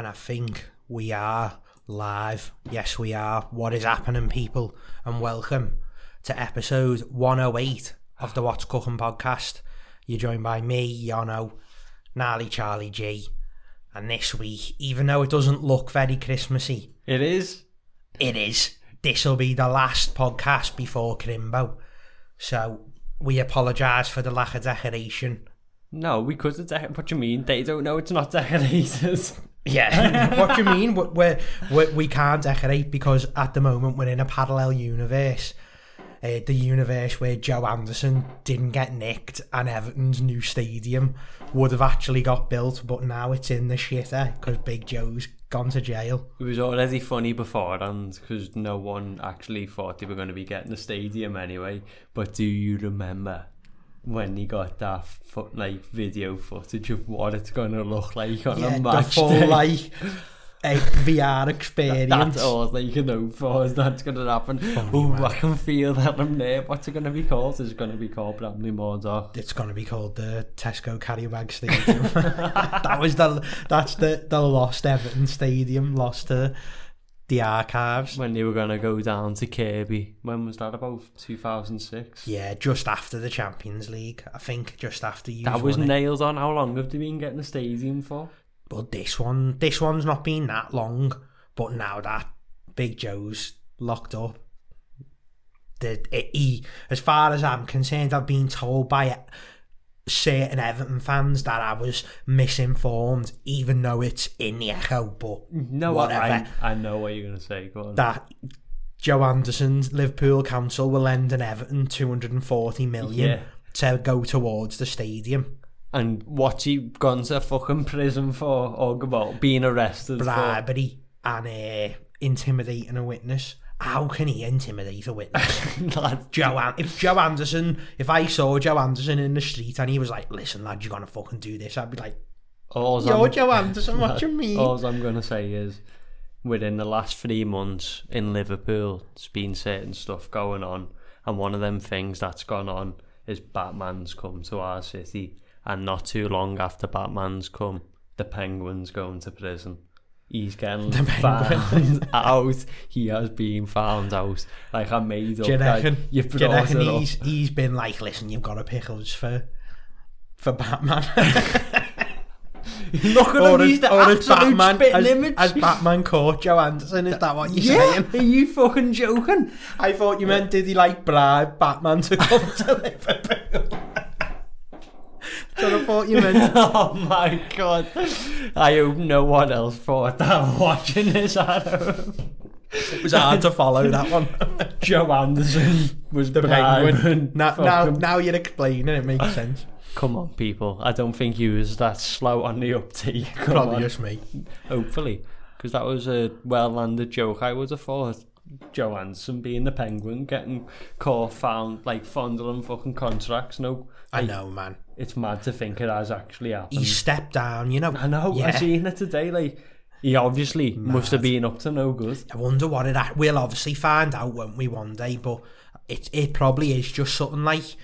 and I think we are live. Yes, we are. What is happening, people? And welcome to episode 108 of the What's Cooking podcast. You're joined by me, Yono, Gnarly Charlie G. And this week, even though it doesn't look very Christmassy, It is. it is. This will be the last podcast before Crimbo. So we apologise for the lack of decoration. No, we could have. De- what do you mean? They don't know it's not decorated. Yeah. what do you mean? We- We're, we we can't decorate because at the moment we're in a parallel universe. Uh, the universe where Joe Anderson didn't get nicked and Everton's new stadium would have actually got built, but now it's in the shitter because Big Joe's gone to jail. it was already funny before beforehand because no one actually thought they were going to be getting the stadium anyway. But do you remember when he got that fo like video footage of what it's going to look like on yeah, a match the full, day. like a VR experience. That, that's all that you can hope for is that's going to happen. Oh, man. I can feel that I'm there. What's it going to be called? It's going to be called Bramley Mordor. It's going to be called the Tesco Carrier Bag Stadium. that was the, that's the, the lost Everton Stadium, lost to the archives. When they were going to go down to Kirkby. When was that? About 2006? Yeah, just after the Champions League, I think. Just after you. That was it. nailed on. How long have they been getting the stadium for? But this one, this one's not been that long. But now that Big Joe's locked up, the it, he, as far as I'm concerned, I've been told by certain Everton fans that I was misinformed, even though it's in the Echo. But No, whatever. I, I know what you're going to say. Go on. that Joe Anderson's Liverpool Council will lend an Everton 240 million Yeah. to go towards the stadium. And what's he gone to fucking prison for? Or about being arrested bribery and uh, intimidating a witness. How can he intimidate a witness? Lad, Joe, An- if Joe Anderson, if I saw Joe Anderson in the street and he was like, "Listen, lad, you're gonna fucking do this," I'd be like, all's "Yo, I'm, Joe Anderson, what do you mean?" all's I'm going to say is within the last three months in Liverpool, there's been certain stuff going on. And one of them things that's gone on is Batman's come to our city. And not too long after Batman's come, the Penguin's going to prison. he's getting the found out. He has been found out. Like, I made up you that reckon, you've do you reckon it he's, up. He's been like, listen, you've got to pick us for, for Batman. Look at him, he's the or absolute Batman, spitting as, image. As Batman caught Joe Anderson, is that what you're yeah, saying? are you fucking joking? I thought you meant, did he like bribe Batman to come to Liverpool? That's what I thought you meant. oh my god! I hope no one else thought that watching this at home. It was hard to follow that one. Joe Anderson was The penguin. Now, now, now you're explaining it makes sense. Come on, people! I don't think you was that slow on the uptake. Come Probably on. just me. Hopefully, because that was a well-landed joke. I would have thought Joe Anderson being the penguin, getting caught, found like fondling fucking contracts. No, I know, man. It's mad to think it has actually happened. He stepped down, you know. I know. I Yeah. seen it today. Like he obviously must have been up to no good. I wonder what it. We'll obviously find out, won't we, one day? But it it probably is just something like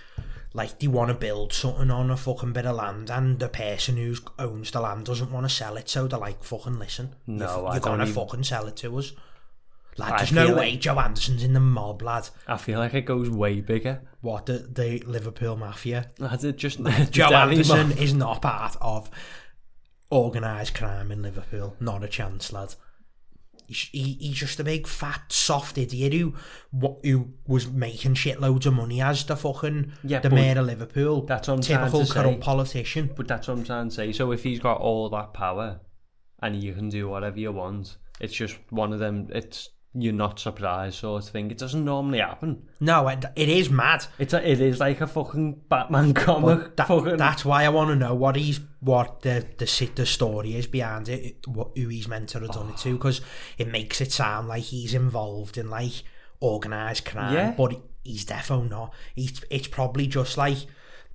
like they want to build something on a fucking bit of land, and the person who owns the land doesn't want to sell it, so they're like, "Fucking listen, No, you're, I you're gonna even- fucking sell it to us." Like, I there's no way like- Joe Anderson's in the mob, lad. I feel like it goes way bigger. What the the Liverpool mafia? That's it. Just Joe Anderson is not part of organised crime in Liverpool. Not a chance, lad. He's, he, he's just a big fat soft idiot who wha- who was making shitloads of money as the fucking Yeah, the mayor of Liverpool. that's what I'm typical corrupt say. politician. But that's what I'm trying to say. So if he's got all that power and you can do whatever you want, it's just one of them. It's you're not surprised sort of thing. It doesn't normally happen. No, it, it is mad. It's a, it is like a fucking Batman comic. That, fucking, that's why I want to know what he's what the the sit- the story is behind it, what who he's meant to have done it to, oh. because it makes it sound like he's involved in like organised crime, Yeah. but he's defo not. He's it's probably just like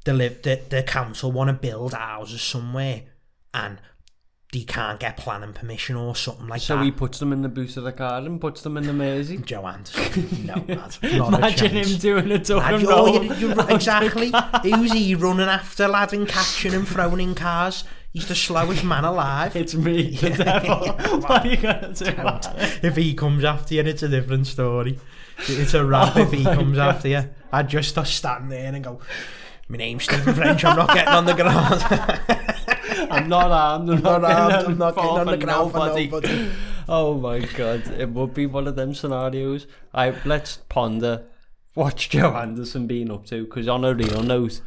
the the the council want to build houses somewhere, and they can't get planning permission or something like so that. So he puts them in the boot of the car and puts them in the Mersey. Joe Anderson, no, lad, not Imagine him doing a tuck and roll. oh, you- you're exactly. Who's he running after, lad, and catching and throwing in cars? He's the slowest man alive. It's me, the devil. what are you going to do if he comes after you, it's a different story. It's a rap Oh if he oh comes God. after you. I'd just stand there and go, my name's Stephen French, I'm not getting on the ground. I'm not armed. I'm not, not armed. I'm not getting on the ground for nobody. oh my God. It would be one of them scenarios. I, let's ponder what's Joe Anderson been up to. Because on a real note,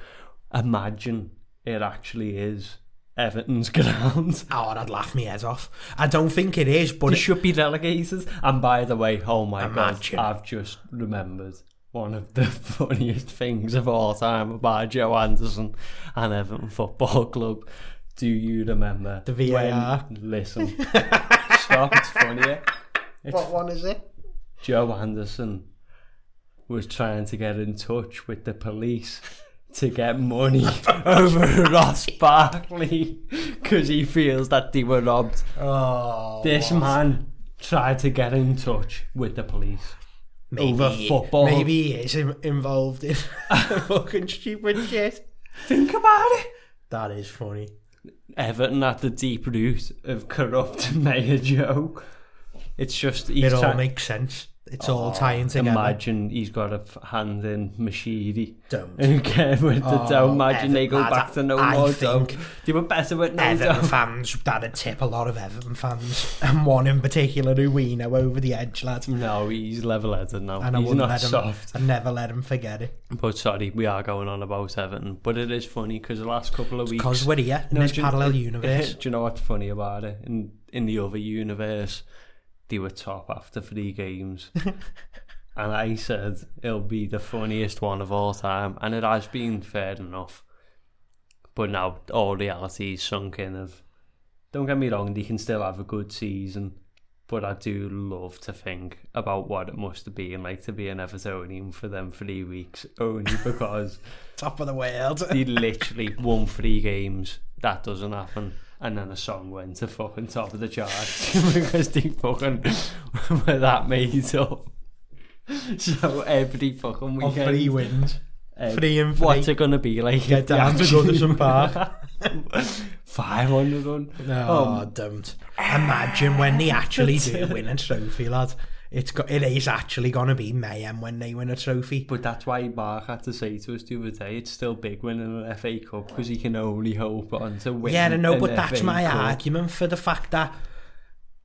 imagine it actually is Everton's ground. Oh, I'd laugh my head off. I don't think it is, but... They it... should be relegated. And by the way, oh my Imagine. God, I've just remembered one of the funniest things of all time about Joe Anderson and Everton Football Club. Do you remember The VAR? When, listen, stop. It's funnier. Eh? It's what one is it? Joe Anderson was trying to get in touch with the police to get money over Ross Barkley because he feels that they were robbed. Oh, This what? man tried to get in touch with the police. maybe, over football. Maybe he is involved in fucking stupid shit. Think about it. That is funny. Everton at the deep root of corrupt Mayor Joe. It's just it all makes sense. It's all oh, tying together. Imagine he's got a f- hand in Moshiri. Don't. And the Oh, dough. Imagine they go back to no I more dough. They were better with no Everton fans, that'd tip a lot of Everton fans. And one in particular who we know over the edge, lad. No, he's level-headed now. And I he's wouldn't not let him, soft. I'd never let him forget it. But sorry, we are going on about Everton. But it is funny because the last couple of weeks... Because we're here in No, this do you- parallel do you know what's funny about it? In in the other universe, they were top after three games. and I said it'll be the funniest one of all time. And it has been fair enough. But now all reality's sunk in of don't get me wrong, they can still have a good season. But I do love to think about what it must have been like to be an Evertonian for them three weeks, only because Top of the world. they literally won three games. That doesn't happen. and then a song went to fucking top of the charts because they fucking were that made up. So every fucking weekend... On free wind. Um, free and free. What's it going to be like? Get down to Goodison Park. 500 on. No, oh, um, don't. Imagine when they actually do win a trophy, lad. It's got, it is actually going to be mayhem when they win a trophy. But that's why Mark had to say to us the other day, it's still big winning an FA Cup because he can only hope on to win. Yeah, I know, but that's FA my Cup. argument for the fact that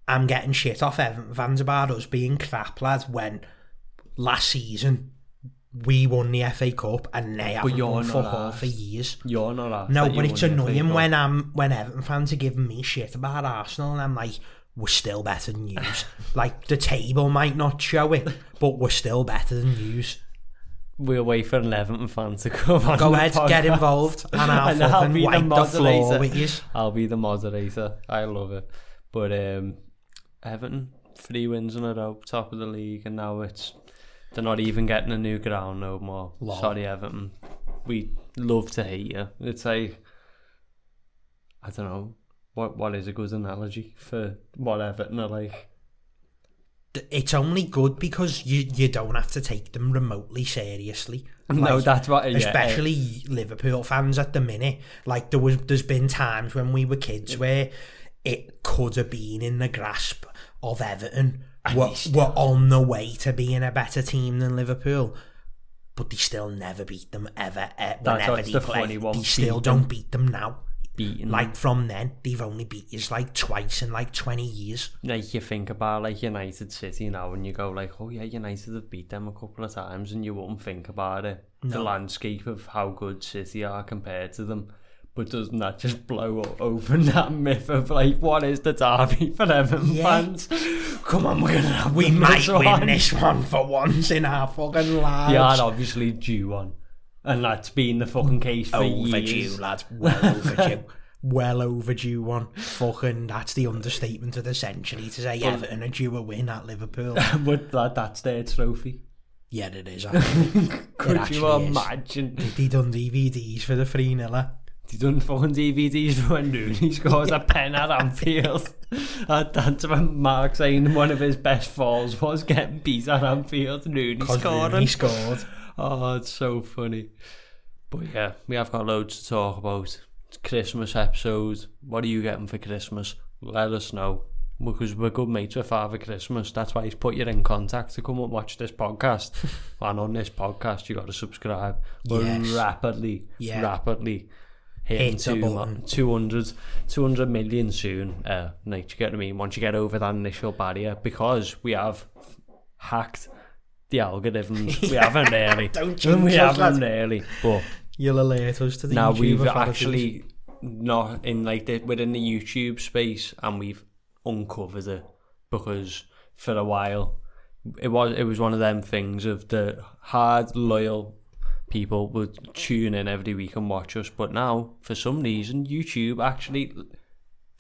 I'm getting shit off Everton fans about us being crap, lads, when last season we won the FA Cup and they haven't won not fuck all for years. You're not asked No, but it's won the FA annoying when I'm when Everton fans are giving me shit about Arsenal and I'm like, we're still better than yous. like the table might not show it, but we're still better than yous. We'll wait for an Everton fan to come on Go the ahead, get involved, and I'll And I'll be the the moderator. with yous. I'll be the moderator. I love it. But um, Everton, three wins in a row, top of the league, and now it's they're not even getting a new ground no more. Sorry, Everton. We love to hate you. It's like I don't know what what is a good analogy for what Everton are like. It's only good because you you don't have to take them remotely seriously. no, that's what. Yeah, especially Liverpool fans at the minute. Like there was, there's been times when we were kids where it could have been in the grasp of Everton. Were, were on the way to being a better team than Liverpool, but they still never beat them ever. eh, whenever they the play, they still beat don't beat them now. Beaten. Like from then, they've only beat us like twice in like twenty years. like you think about like United City now and you go like oh yeah United have beat them a couple of times and you won't think about it the landscape of how good City are compared to them but doesn't that just blow open that myth of like what is the derby for Everton Yeah. fans come on we're gonna have We might win one. this one for once in our fucking lives. Yeah, are obviously due one and that's been the fucking case for overdue, years lads. Well overdue. well overdue one. Fucking, that's the understatement of the century to say Everton are due a win at Liverpool. but that, that's their trophy yeah, it is. Actually. could you actually is. imagine They done DVDs for the 3 0 They done fucking DVDs for when Rooney scores a pen at Anfield. that's when Mark saying one of his best falls was getting beat at Anfield. Rooney Because scoring. Rooney scored. Oh, it's so funny. But yeah, we have got loads to talk about. Christmas episode. What are you getting for Christmas? Let us know. Because we're good mates with Father Christmas. That's why he's put you in contact to come and watch this podcast. and on this podcast, you got to subscribe. We're Yes. rapidly, Yeah. rapidly hitting Hit two, button. 200, 200 million soon. Uh, like, you get what I mean? Once you get over that initial barrier, because we have hacked the algorithms. We haven't really. Don't jinx we haven't lad. really. But You'll alert us to the now YouTube we've authorities. actually not in like the, within the YouTube space, and we've uncovered it because for a while it was it was one of them things of the hard loyal people would tune in every week and watch us, but now for some reason YouTube actually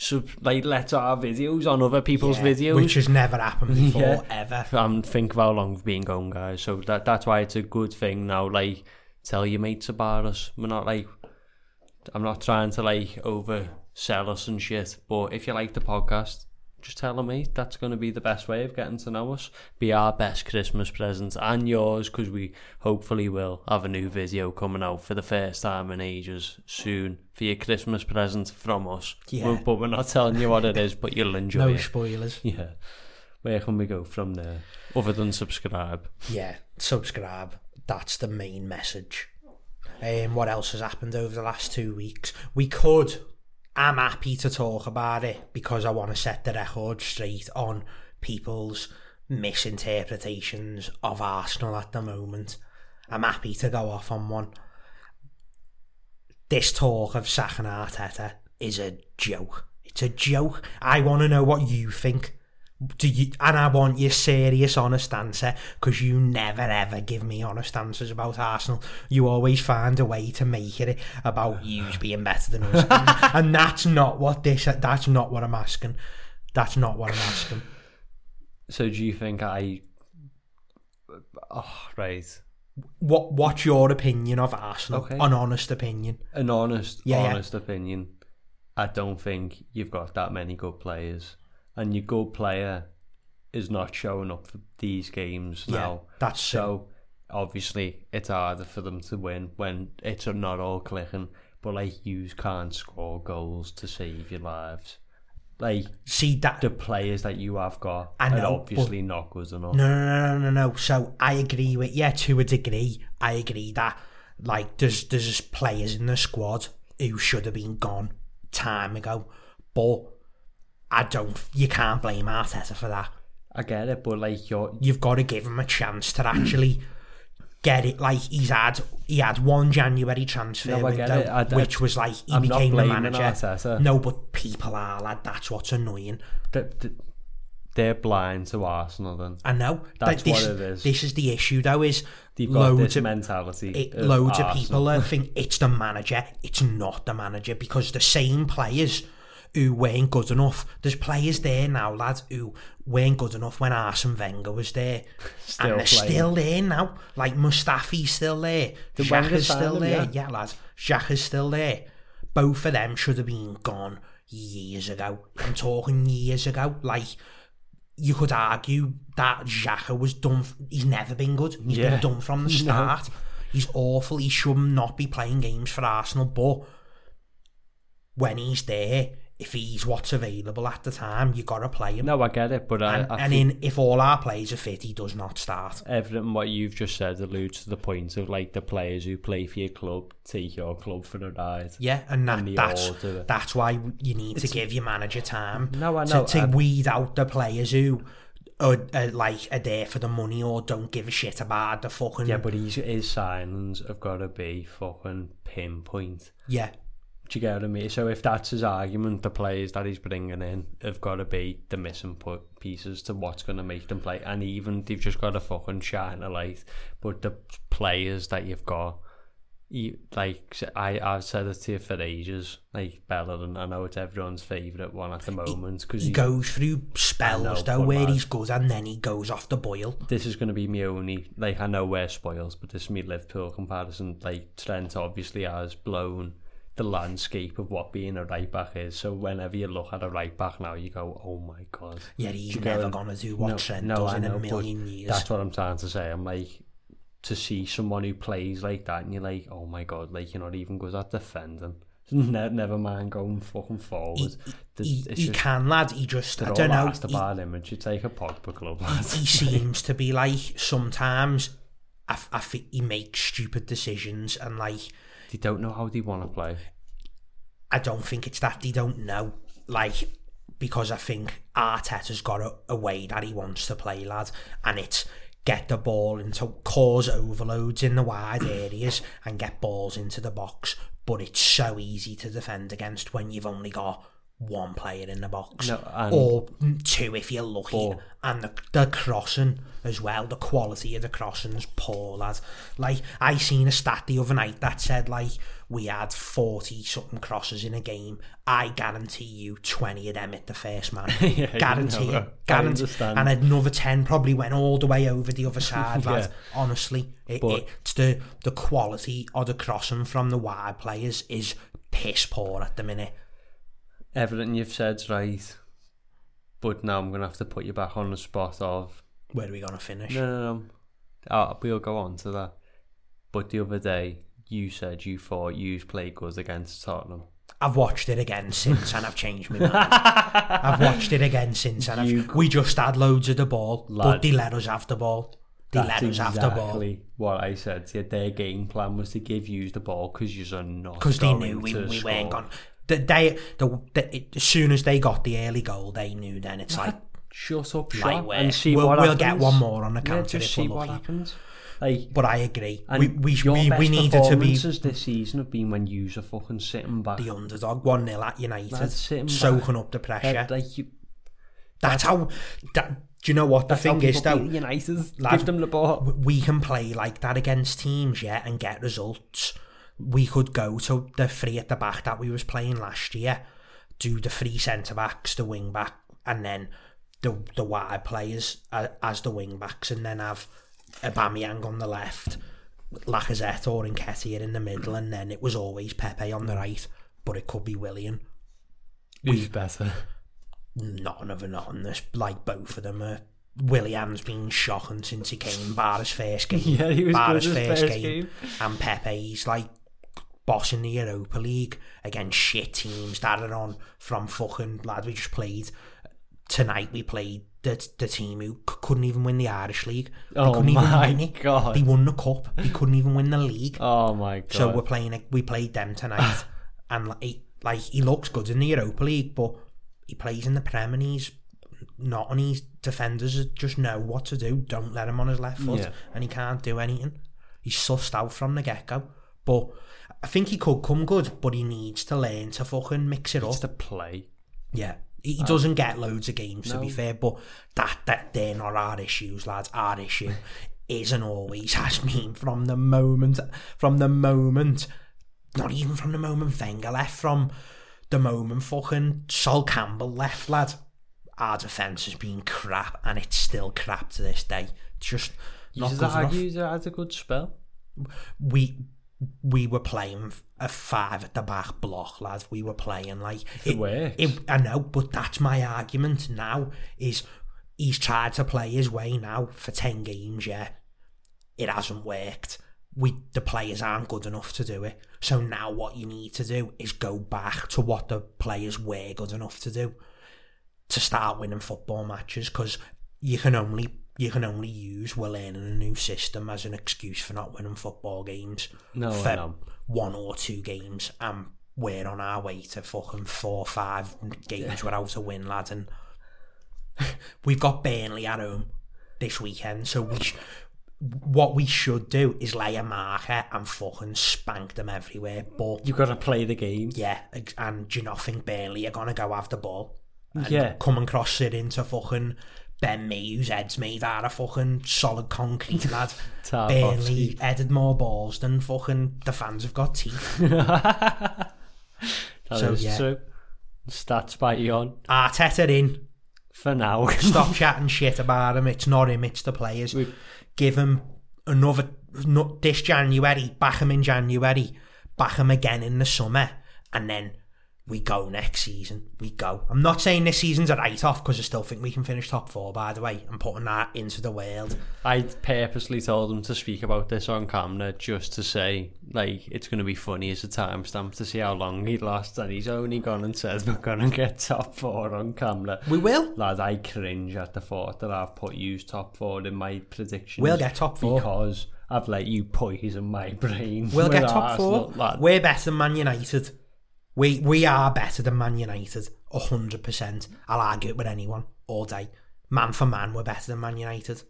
sub like lets our videos on other people's Yeah, videos. which has never happened before Yeah. ever. and think of how long we've been going, guys. So that that's why it's a good thing now. Like, tell your mates about us. We're not like, I'm not trying to like oversell us and shit. But if you like the podcast, just telling me. That's going to be the best way of getting to know us. Be our best Christmas present and yours, because we hopefully will have a new video coming out for the first time in ages soon for your Christmas present from us. Yeah. But- but we're not telling you what it is, but you'll enjoy No it. spoilers. Yeah. Where can we go from there? Other than subscribe. Yeah, subscribe. That's the main message. Um, what else has happened over the last two weeks? We could. I'm happy to talk about it because I want to set the record straight on people's misinterpretations of Arsenal at the moment. I'm happy to go off on one. This talk of sacking Arteta is a joke. It's a joke. I want to know what you think. Do you? And I want your serious, honest answer because you never ever give me honest answers about Arsenal. You always find a way to make it about you being better than us, and, and that's not what this. That's not what I'm asking. That's not what I'm asking. So do you think I Oh right. What What's your opinion of Arsenal? Okay. An honest opinion. An honest Yeah, yeah. honest opinion. I don't think you've got that many good players. And your good player is not showing up for these games Yeah, now. that's so obviously it's harder for them to win when it's not all clicking. But like you can't score goals to save your lives. Like See that the players that you have got I are know, obviously not good enough. No, no, no, no, no, no. So I agree with yeah to a degree. I agree that like there's there's players in the squad who should have been gone time ago, but I don't. You can't blame Arteta for that. I get it, but like you're You've got to give him a chance to actually get it. Like he's had he had one January transfer No, window. I- which was like he I'm became the manager. Arteta. No, but people are like that's what's annoying. th- th- they're blind to Arsenal. Then I know. That's this, what it is. This is the issue, though. Is got loads this of mentality. it, of loads of people think it's the manager. It's not the manager because the same players who weren't good enough. There's players there now, lads, who weren't good enough when Arsene Wenger was there, Still and they're playing. still there now. Like Mustafi's still there, The Xhaka's Wenger still him, there. yeah. Yeah, lads, Xhaka's still there. Both of them should have been gone years ago. I'm talking years ago. Like you could argue that Xhaka was done. F- he's never been good. He's Yeah. been done from the No. start. He's awful. He should not be playing games for Arsenal. But when he's there, if he's what's available at the time, you got to play him. No, I get it, but I, and I and in if all our players are fit, he does not start. everything what you've just said alludes to the point of like the players who play for your club take your club for a ride. Yeah, and that, And that's that's why you need to give your manager time. No, I to, know, to I- weed out the players who are, are like are there for the money or don't give a shit about the fucking Yeah, but he's, his signings have got to be fucking pinpoint. yeah. Do you get what I mean? So if that's his argument, the players that he's bringing in have got to be the missing pu- pieces to what's going to make them play. And even they've just got to fucking shine a light. But the players that you've got, you, like I, I've said it to you for ages, like Bellerin. I know it's everyone's favourite one at the moment because He goes through spells know, though where lad- he's good and then he goes off the boil. this is going to be my only like I know we're spoils, but this is my Liverpool comparison. Like Trent obviously has blown the landscape of what being a right back is. So whenever you look at a right back now, you go, "Oh my god!" Yeah, he's you never go- gonna do what no, Trent no, does I in know, a million years. That's what I'm trying to say. I'm like to see someone who plays like that, and you're like, "Oh my god!" Like you're not even good at defending. Ne- never mind going fucking forward. The- He, it's he can, lad. He just, I don't know. asked He, about him, and you take a Pogba club. lads. he seems to be like sometimes. I, I think he makes stupid decisions, and like they don't know how they want to play. I don't think it's that they don't know. Like, because I think Arteta's got a, a way that he wants to play, lad, and it's get the ball into cause overloads in the wide areas and get balls into the box. But it's so easy to defend against when you've only got one player in the box, No, or two if you're lucky. Four. And the, the crossing as well, the quality of the crossing's poor, lad. Like, I seen a stat the other night that said, like, we had 40 something crosses in a game. I guarantee you 20 of them hit the first man. Yeah, you guarantee know, it. Guarantee. And another 10 probably went all the way over the other side, lad. Honestly, it, But- it's the, the quality of the crossing from the wide players is piss poor at the minute. Everything you've said's right, but now I'm gonna have to put you back on the spot of Where are we going to finish? no, no, no. Oh, we'll go on to that. But the other day, you said you thought you played good against Tottenham. I've watched it again since and I've changed my mind. I've watched it again since and I've, You- we just had loads of the ball, but Lad. they let us have the ball. They let us have the ball exactly what I said. Yeah, their game plan was to give you the ball because you're not because they knew we, we score. weren't gone. The, they, the, the, it, as soon as they got the early goal, they knew then it's like Shut up, shut and see we'll, what we'll happens. get one more on the Yeah, counter just if see we're what lucky. happens. Like, But I agree. We we we, we needed to be this season have been when you are fucking sitting back, the underdog one 0 at United, soaking up the pressure. Head- like you. that's how. That, do you know what the thing is though? United. Lad, Give them the ball. we can play like that against teams, yeah, and get results. We could go to the three at the back that we was playing last year, do the three centre backs, the wing back, and then the the wide players as the wing backs, and then have Aubameyang on the left, Lacazette or Nketiah in the middle, and then it was always Pepe on the right, but it could be Willian. Who's better? Not another not on this, like both of them are. Willian's been shocking since he came, bar his first game. Yeah, he was bar good his his first, first game. game. And Pepe, he's like bossing the Europa League against shit teams that are on from fucking lad. We just played tonight. We played the the team who c- couldn't even win the Irish League. They Oh couldn't my even win it. God. They won the cup. They couldn't even win the league. Oh my god! So we're playing. We played them tonight, and like he, like he looks good in the Europa League, but he plays in the Prem and he's not. And his defenders just know what to do. Don't let him on his left foot, Yeah. and he can't do anything. He's sussed out from the get go. But I think he could come good, but he needs to learn to fucking mix it up. to play. Yeah. He he doesn't get loads of games to be fair, but that that they're not our issues, lads. Our issue isn't always has been from the moment from the moment not even from the moment Wenger left, from the moment fucking Sol Campbell left, lad. Our defence has been crap and it's still crap to this day. Just not just good enough that had a good spell. we we were playing a five at the back block, lads. We were playing like It works. It, I know, but that's my argument now. Is he's tried to play his way now for ten games? Yeah, it hasn't worked. We the players aren't good enough to do it. So now what you need to do is go back to what the players were good enough to do to start winning football matches because you can only you can only use we're learning a new system as an excuse for not winning football games No, for one or two games and we're on our way to fucking four or five games without a win lad and we've got Burnley at home this weekend so we sh- what we should do is lay a marker and fucking spank them everywhere but You've got to play the game. yeah, and do you not think Burnley are gonna go after the ball? And Yeah. come and cross it into fucking Ben Mee, whose head's made out of fucking solid concrete, lad. Burnley headed more balls than fucking the fans have got teeth. That So, is yeah. true. Stats by you on ah, Arteta in. for now. Stop chatting shit about him. It's not him. It's the players. We- Give him another no, this January. Back him in January. Back him again in the summer, and then we go next season. We go. I'm not saying this season's a write off because I still think we can finish top four. By the way, I'm putting that into the world. I purposely told him to speak about this on camera just to say, like, it's going to be funny as a timestamp to see how long he lasts, and he's only gone and said we're going to get top four on camera. We will. Lad, I cringe at the thought that I've put you top four in my predictions. We'll get top four. because I've let you poison my brain. We'll get top Arsenal, four. lad. We're better than Man United. We we are better than Man United. hundred percent. I'll argue it with anyone all day. Man for man, we're better than Man United.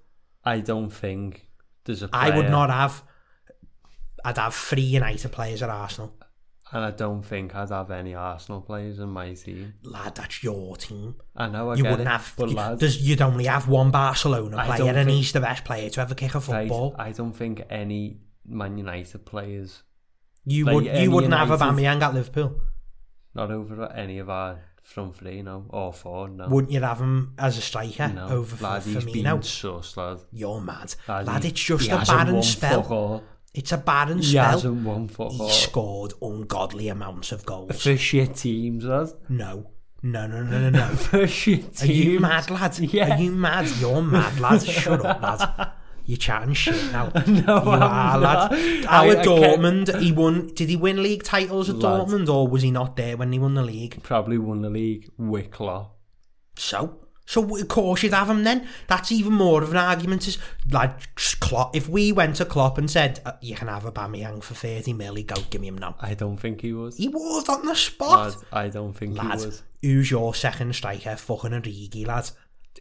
I don't think there's a I would not have. I'd have three United players at Arsenal. and I don't think I'd have any Arsenal players in my team. Lad, that's your team. I know I You wouldn't it, have. but you, lad, you'd only have one Barcelona I player, and think- he's the best player to ever kick a right, football. I don't think any Man United players, you would. You wouldn't have United- Aubameyang at Liverpool. not over any of our front three no, or four now. Wouldn't you have him as a striker no. over for lad, Firmino? He's been sus, lad. You're mad. Lad, lad it's just a barren spell. It's a barren he spell. He hasn't won He scored ungodly amounts of goals. For shit teams, lad. No. No, no, no, no, no. for shit teams. Are you mad, lad? Yeah. Are you mad? You're mad, lad. Shut up, lad. You're chatting shit now. No, you I'm are, lad. Our I- I Dortmund, he won. Did he win league titles at Lad. Dortmund, or was he not there when he won the league? Probably won the league. Wicklow. So, so of course you'd have him then. That's even more of an argument. Is like Klopp. If we went to Klopp and said uh, you can have Aubameyang for thirty mil, he'd go give me him now. I don't think he was. He was on the spot. Lad, I don't think Lad, he was. who's your second striker? Fucking Origi, lad.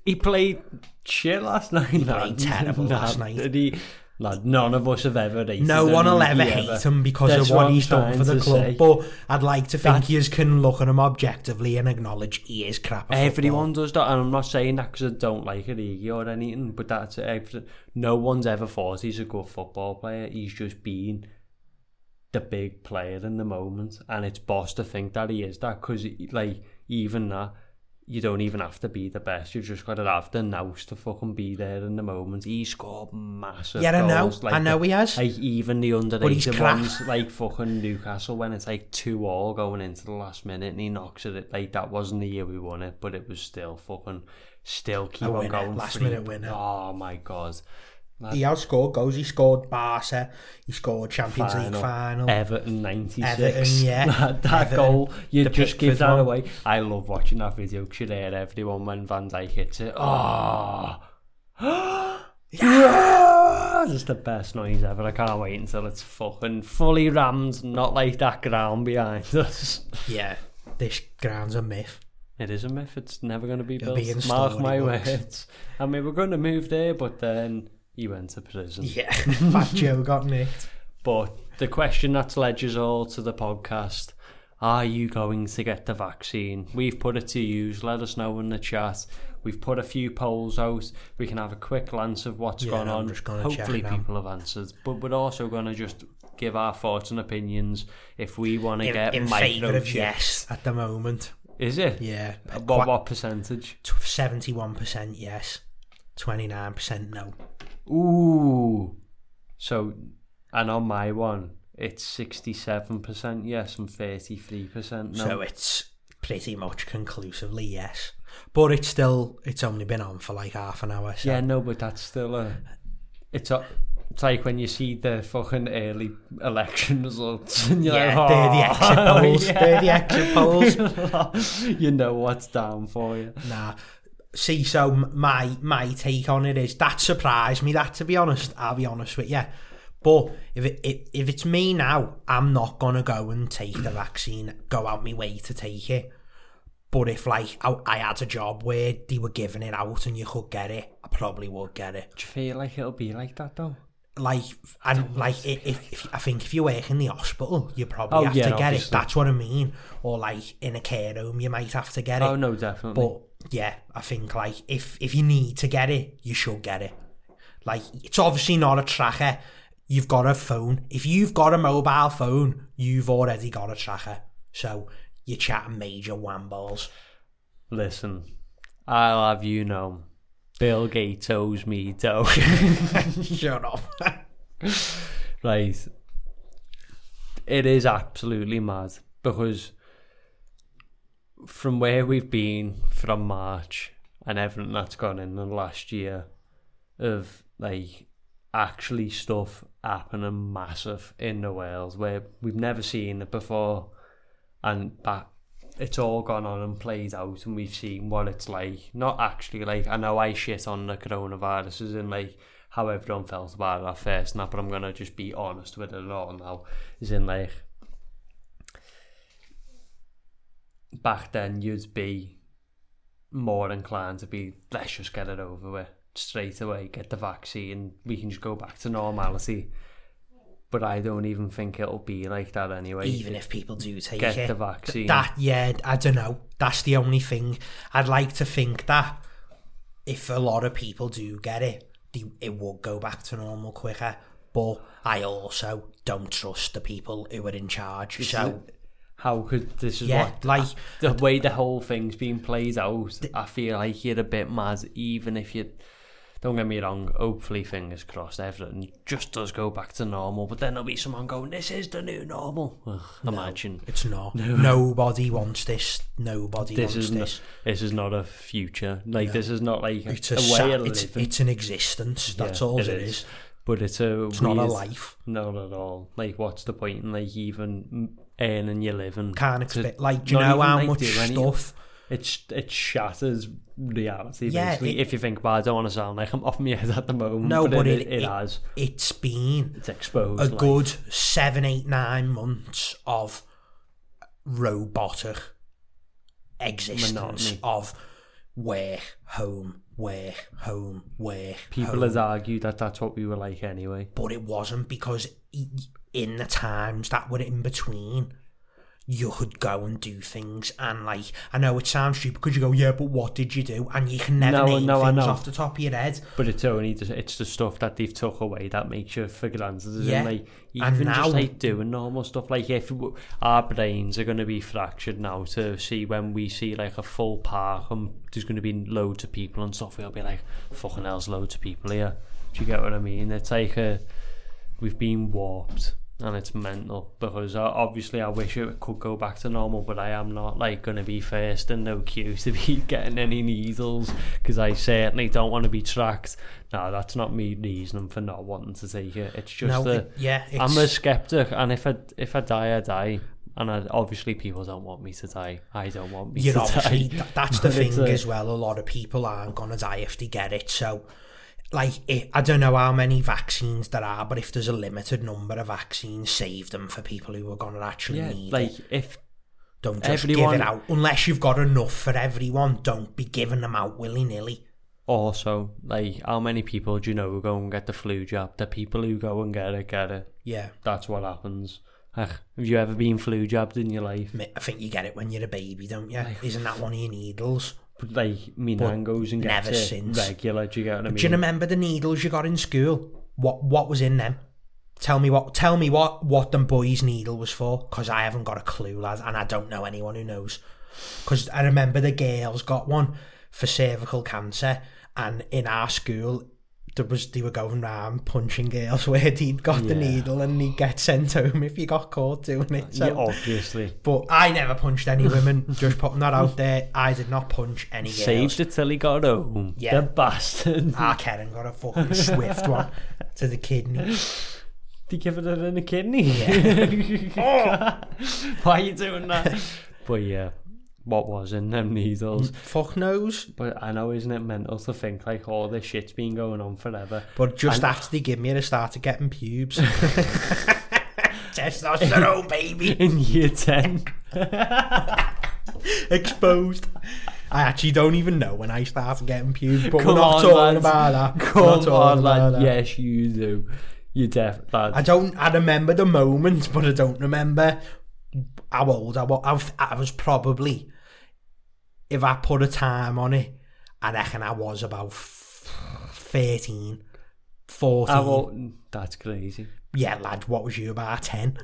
He played shit last night. He played terrible last night. Did he? Lad, none of us have ever hated No him. one will ever He hate him because That's of what I'm he's done trying for the to club. say. But I'd like to think That- you can look at him objectively and acknowledge he is crap. at Everyone does that, and I'm not saying that because I don't like Origi or anything, but that's everything. No one's ever thought he's a good football player. He's just been the big player in the moment, and it's boss to think that he is that because, like, even that, you don't even have to be the best. You've just got to have the nous to fucking be there in the moment. He scored massive Yeah, I know. goals. Like I know the- he has. Like even the underrated crap. ones, like fucking Newcastle, when it's like two all going into the last minute, and he knocks it. Like that wasn't the year we won it, but it was still fucking, still keep on going. last three- minute winner. Oh my god, He outscored goals. He scored Barca. He scored Champions League final. Everton ninety six. Everton, yeah. that, that Everton, goal, you just give that one. away. I love watching that video. 'cause You hear everyone when Van Dijk hits it. Oh. Yeah! It's the best noise ever. I can't wait until it's fucking fully rammed, not like that ground behind us. Yeah, this ground's a myth. It is a myth. It's never going to be It'll built. be Mark my words. I mean, we're going to move there, but then he went to prison. Yeah, Fat Joe got nicked. But the question that's led us all to the podcast are you going to get the vaccine? We've put it to use. Let us know in the chat. We've put a few polls out. We can have a quick glance of what's Yeah, gone on. just gonna Hopefully, check now. people have answered. But we're also going to just give our thoughts and opinions if we want to get in favour of yes at the moment. Is it? Yeah, What, what percentage? seventy-one percent yes, twenty-nine percent no. Ooh. So, and on my one, it's 67% yes and 33% no. So it's pretty much conclusively yes, but it's still it's only been on for like half an hour. So Yeah, no, but that's still a. It's a. It's like when you see the fucking early election results and you're yeah, like, they're the "Oh, exit polls. yeah." They're the exit polls. you know what's down for you. Nah. See, so my my take on it is that surprised me. That to be honest, I'll be honest with you. But if it, if, if it's me now, I'm not gonna go and take the vaccine. Go out my way to take it. But if like I, I had a job where they were giving it out and you could get it, I probably would get it. Do you feel like it'll be like that though? Like and like i- if, if I think if you work in the hospital, you probably Oh, have yeah, to get it. That's what I mean. Or like in a care home, you might have to get it. Oh no, definitely. But yeah, I think like if if you need to get it, you should get it. Like it's obviously not a tracker. You've got a phone. If you've got a mobile phone, you've already got a tracker. So you're chatting major whamballs. Listen, I'll have you know, Bill Gates owes me dough. Shut up. right. It is absolutely mad because from where we've been from March and everything that's gone in the last year of like actually stuff happening massive in the Wales where we've never seen it before. And back it's all gone on and played out and we've seen what it's like. Not actually like I know I shit on the coronavirus and like how everyone felt about it at first now but I'm gonna just be honest with it all now. Is in like back then you'd be more inclined to be let's just get it over with straight away get the vaccine we can just go back to normality but I don't even think it'll be like that anyway Even if people do take get it. the vaccine That, yeah, I don't know. That's the only thing. I'd like to think that if a lot of people do get it, the, it will go back to normal quicker. But I also don't trust the people who are in charge. so, how could this is yeah, what like, the way the whole thing's being been played out, I feel like you're a bit mad, even if you. Don't get me wrong, hopefully, fingers crossed, everything just does go back to normal, but then there'll be someone going, This is the new normal. Ugh, imagine. it's not. Nobody wants this. Nobody This wants is, this. not, this is not a future. Like, this is not like It's a, a sa- way of it's, it's an existence. That's Yeah, all it it is. is. But it's a It's not a life. Not at all. Like, what's the point in, like, even earning your living? Can't expect. Like, do you know even, how like, much do any- stuff? It's it shatters reality. Yeah, basically. it- if you think, about, it, I don't want to sound like I'm off my head at the moment. No, but, but it, it- it, it- has. It's been It's exposed. a like, good seven, eight, nine months of robotic existence Monotony. of work, home, work, home, work. People home. has argued that that's what we were like anyway. but it wasn't because in the times that were in between, you could go and do things and like I know it sounds stupid because you go yeah, but what did you do? And you can never No, name no, things off the top of your head. But it's only the, it's the stuff that they've took away that makes you for granted. Yeah. like And even now- just like doing normal stuff. Like if our brains are going to be fractured now to see when we see like a full park and there's going to be loads of people and stuff, we'll be like, fucking hell's loads of people here. Do you get what I mean? It's like a we've been warped and it's mental because obviously I wish it could go back to normal but I am not like going to be first in no queue to be getting any needles because I certainly don't want to be tracked no that's not me reasoning for not wanting to take it it's just no, a, it- yeah, it's, I'm a skeptic and if I, if I die I die and I, obviously people don't want me to die I don't want me you're to die th- that's the thing a- as well. A lot of people aren't gonna die if they get it. So, like, it, I don't know how many vaccines there are, but if there's a limited number of vaccines, save them for people who are gonna actually yeah need like it. if Don't just everyone- give it out unless you've got enough for everyone. Don't be giving them out willy nilly. also like how many people do you know who go and get the flu jab the people who go and get it get it Yeah, that's what happens. Ugh, have you ever been flu jabbed in your life? I think you get it when you're a baby, don't you? Isn't that one of your needles? But like, me nan goes and gets never it since. regular. Do you get what I mean? Do you remember the needles you got in school? What what was in them? Tell me what tell me what what them boys' needle was for, because I haven't got a clue, lad, and I don't know anyone who knows. Because I remember the girls got one for cervical cancer, and in our school there was they were going round punching girls where he'd got the needle and he'd get sent home if you got caught doing it. So. yeah, obviously. But I never punched any women. just putting that out there. I did not punch any girls. Saved it till he got home. Yeah. The bastard. Our Karen got a fucking swift one to the kidney. Did you give it in the kidney? Oh. Why are you doing that? but yeah, what was in them needles? Mm, fuck knows. But I know, isn't it mental to think like all this shit's been going on forever? But just And- after they give me it, I started getting pubes. Testosterone, baby. In year 10. Exposed. I actually don't even know when I started getting pubes, but Come we're not on, talking lads. about that. Come talking on, about lad. that. Yes, you do. You def, lad. I don't. I remember the moment, but I don't remember how old I was- I was probably, if I put a time on it, I reckon I was about f- 13, 14. I won't- that's crazy. Yeah, lad, what was you about 10?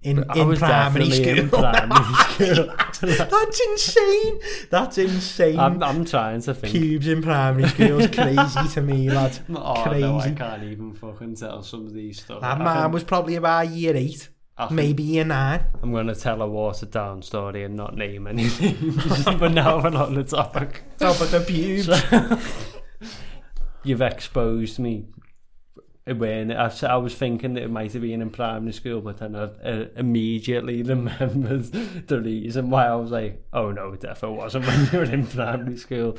In, I in primary school. in primary school. That's insane. That's insane. I'm, I'm trying to think. Pubes in primary school is crazy to me, lad. Oh crazy. no, I can't even fucking tell some of these stuff. That man was probably about year eight. Maybe year nine. I'm going to tell a watered down story and not name any names. but now we're on the topic. Top of the pubes. You've exposed me when I, I was thinking that it might have been in primary school, but then I uh, immediately remembered the reason why I was like, oh no, it definitely wasn't when you were in primary school.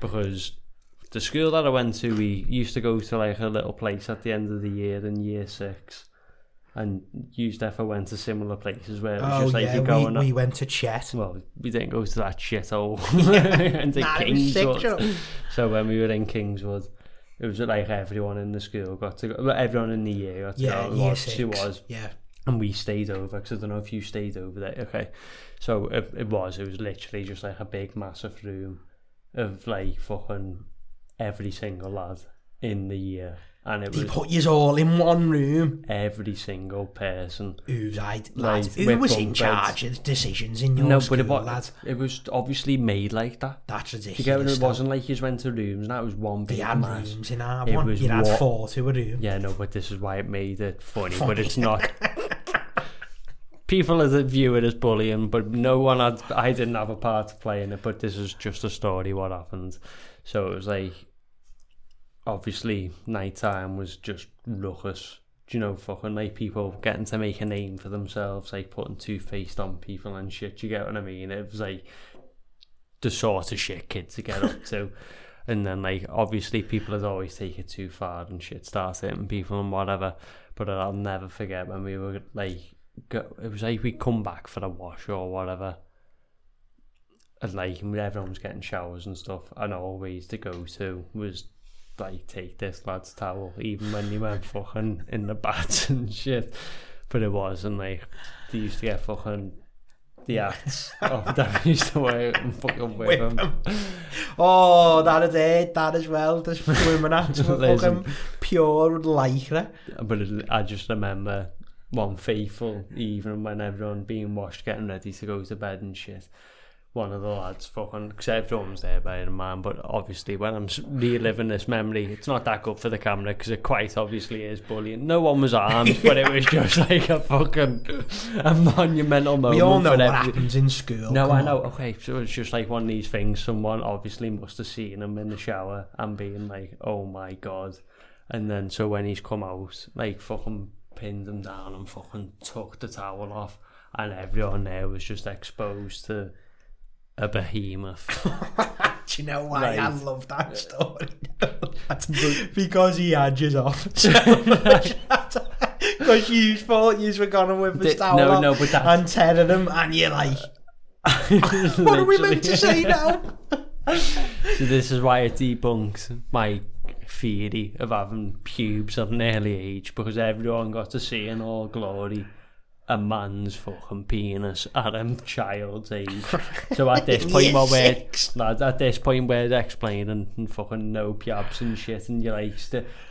Because the school that I went to, we used to go to like a little place at the end of the year in year six. And used went to similar places where it was oh just like yeah, you're we, going we went to Chet. well, we didn't go to that shithole. and to Nah, it was sick, Kingswood. So when we were in Kingswood, it was like everyone in the school got to go. Everyone in the year got to Yeah, go. year six. She was, Yeah. and we stayed over because I don't know if you stayed over there. Okay, so it, it was. It was literally just like a big, massive room of like fucking every single lad in the year, and it They was put you all in one room. every single person. Who's I, Like, lad, who with was in charge of decisions in your no, school, but it was, lad? it was obviously made like that. That's Do you ridiculous. get what it though. wasn't like you just went to rooms and that was one They big had mass. rooms in our It one. was You had what- four to a room. Yeah, no, but this is why it made it funny, but it's not. People that view it as bullying, but no one had. I didn't have a part to play in it, but this is just a story what happened. So it was like, obviously, nighttime was just ruckus. Do you know, fucking like people getting to make a name for themselves, like putting toothpaste on people and shit. You get what I mean? It was like the sort of shit kids to get up to. And then, like, obviously, people had always take it too far and shit, start hitting people and whatever. But I'll never forget when we were like, go, it was like we come back for a wash or whatever. And like, everyone was getting showers and stuff. And always the go to was I take this lad's towel, even when you went fucking in the bat and shit. But it wasn't like, they used to get fucking the acts of that used to wear and fucking whip, whip him. Oh, that is it, that as well, This swimming out fucking pure lycra. But it, I just remember one faithful evening when everyone being washed, getting ready to go to bed and shit. One of the lads fucking, because everyone was there by the man, but obviously when I'm reliving this memory, it's not that good for the camera because it quite obviously is bullying. No one was armed, but it was just like a fucking a monumental moment. We all know what every- happens in school. No, I on. know. Okay, so it's just like one of these things. Someone obviously must have seen him in the shower and being like, "Oh my god!" And then so when he's come out, like fucking pinned him down and fucking took the towel off, and everyone there was just exposed to a behemoth. Do you know why I love that story? Because he had you off. Because you thought you were gonna with the Th- towel no, off no, but that's- and tearing him, and you're like, what are we meant to say now? So this is why it debunks my theory of having pubes at an early age because everyone got to see in all glory a man's fucking penis at a child's age. so at this point where we're, lad, at this point where they're explaining and fucking no pubs and shit and you're like,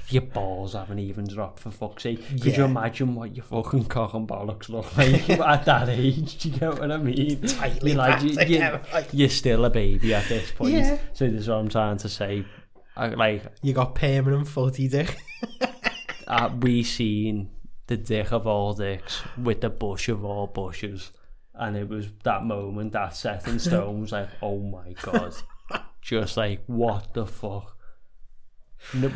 your balls haven't even dropped for fuck's sake. Could yeah. you imagine what your fucking cock and bollocks look like at that age? Do you know what I mean? Tightly you're, like, you, you, you're still a baby at this point. Yeah. So this is what I'm trying to say. I, like You got permanent footy dick. uh, we seen the dick of all dicks with the bush of all bushes, and it was that moment that set in stone was like, oh my god, just like what the fuck.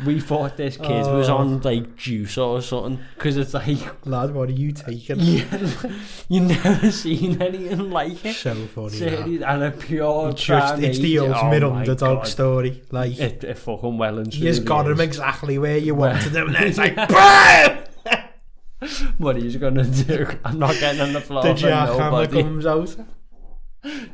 We thought this kid was Oh. on like juice or something because it's like Lad, what are you taking? yeah, you never seen anything like it. So funny. that. Serious, and a pure It's Just, it's the ultimate oh underdog story. Like, It, it fucking well and truly just got him exactly where you wanted him, and it's like, BAM! What are you gonna do? I'm not getting on the floor The for jackhammer nobody. comes out.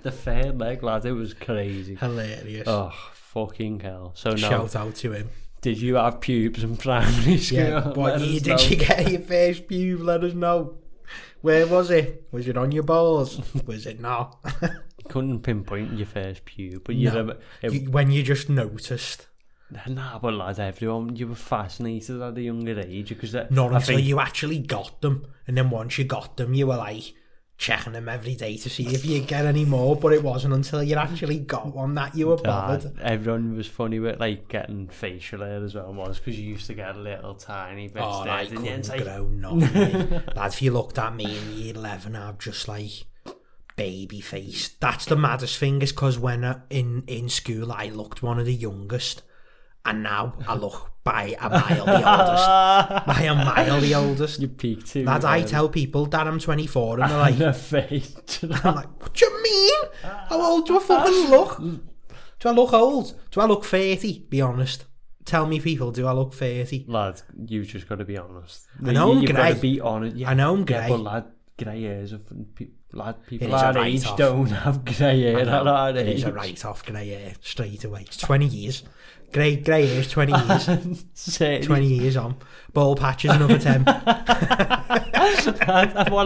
The fair leg, lad, it was crazy. Hilarious. Oh, fucking hell. So, no, Shout out to him. did you have pubes in primary school? Yeah, what year did you get your first pube? Let us know. Where was it? Was it on your balls? was it not? Couldn't pinpoint your first pube, but you No. never. It, You- when you just noticed. Nah, but lad, everyone, you were fascinated at a younger age because that, Not I until think, you actually got them. And then once you got them, you were like, checking them every day to see if you get any more, but it wasn't until you actually got one that you were bothered. Dad, everyone was funny with like getting facial hair as well was because you used to get a little tiny bit Oh, there, I didn't you? couldn't like, grow nothing. Lad, if you looked at me in year 11, I'm just like baby face. That's the maddest thing is because when uh, in, in school I looked one of the youngest and now I look by a mile the oldest. By a mile the oldest. you peaked too. Lad, I tell people that I'm 24 and they're like, the fate. I'm like, what do you mean? How old do I fucking look? Do I look old? Do I look 30? Be honest. Tell me, people, do I look 30? lad, you just got to be honest. I know I'm you, have got to grey. be honest. Yeah, I know I'm yeah, grey. but lad, grey hairs of pe- lad, people It is a our age write-off. don't have grey hair know, it age. is a write off grey hair straight away. It's 20 years. Grey, grey hair's 20 years. 20 years on. Ball patches another 10. what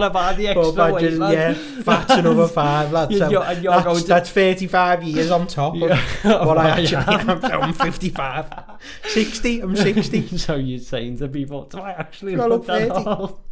about the Ball extra weight, patches, lad? yeah. Fat's another 5, lad. So you're- you're that's, to- that's 35 years on top of what I actually yeah. am. So I'm 55. 60, I'm 60. so you're saying to people, do I actually look that